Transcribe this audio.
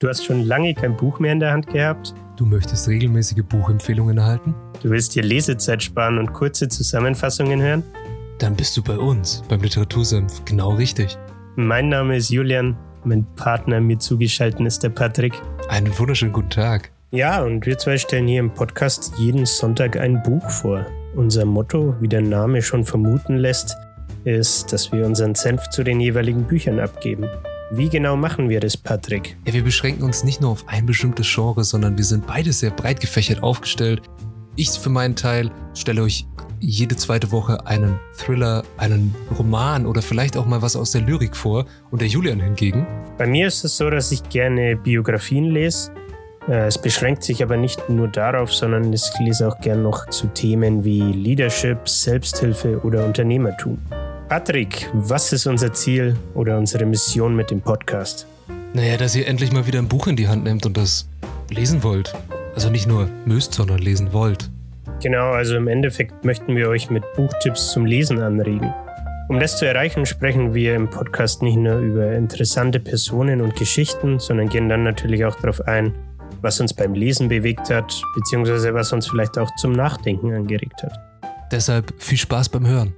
Du hast schon lange kein Buch mehr in der Hand gehabt. Du möchtest regelmäßige Buchempfehlungen erhalten? Du willst dir Lesezeit sparen und kurze Zusammenfassungen hören? Dann bist du bei uns, beim Literatursenf, genau richtig. Mein Name ist Julian, mein Partner mir zugeschaltet ist der Patrick. Einen wunderschönen guten Tag. Ja, und wir zwei stellen hier im Podcast jeden Sonntag ein Buch vor. Unser Motto, wie der Name schon vermuten lässt, ist, dass wir unseren Senf zu den jeweiligen Büchern abgeben. Wie genau machen wir das, Patrick? Ja, wir beschränken uns nicht nur auf ein bestimmtes Genre, sondern wir sind beide sehr breit gefächert aufgestellt. Ich für meinen Teil stelle euch jede zweite Woche einen Thriller, einen Roman oder vielleicht auch mal was aus der Lyrik vor und der Julian hingegen. Bei mir ist es so, dass ich gerne Biografien lese. Äh, es beschränkt sich aber nicht nur darauf, sondern ich lese auch gern noch zu Themen wie Leadership, Selbsthilfe oder Unternehmertum. Patrick, was ist unser Ziel oder unsere Mission mit dem Podcast? Naja, dass ihr endlich mal wieder ein Buch in die Hand nehmt und das lesen wollt. Also nicht nur müsst, sondern lesen wollt. Genau, also im Endeffekt möchten wir euch mit Buchtipps zum Lesen anregen. Um das zu erreichen, sprechen wir im Podcast nicht nur über interessante Personen und Geschichten, sondern gehen dann natürlich auch darauf ein, was uns beim Lesen bewegt hat, beziehungsweise was uns vielleicht auch zum Nachdenken angeregt hat. Deshalb viel Spaß beim Hören.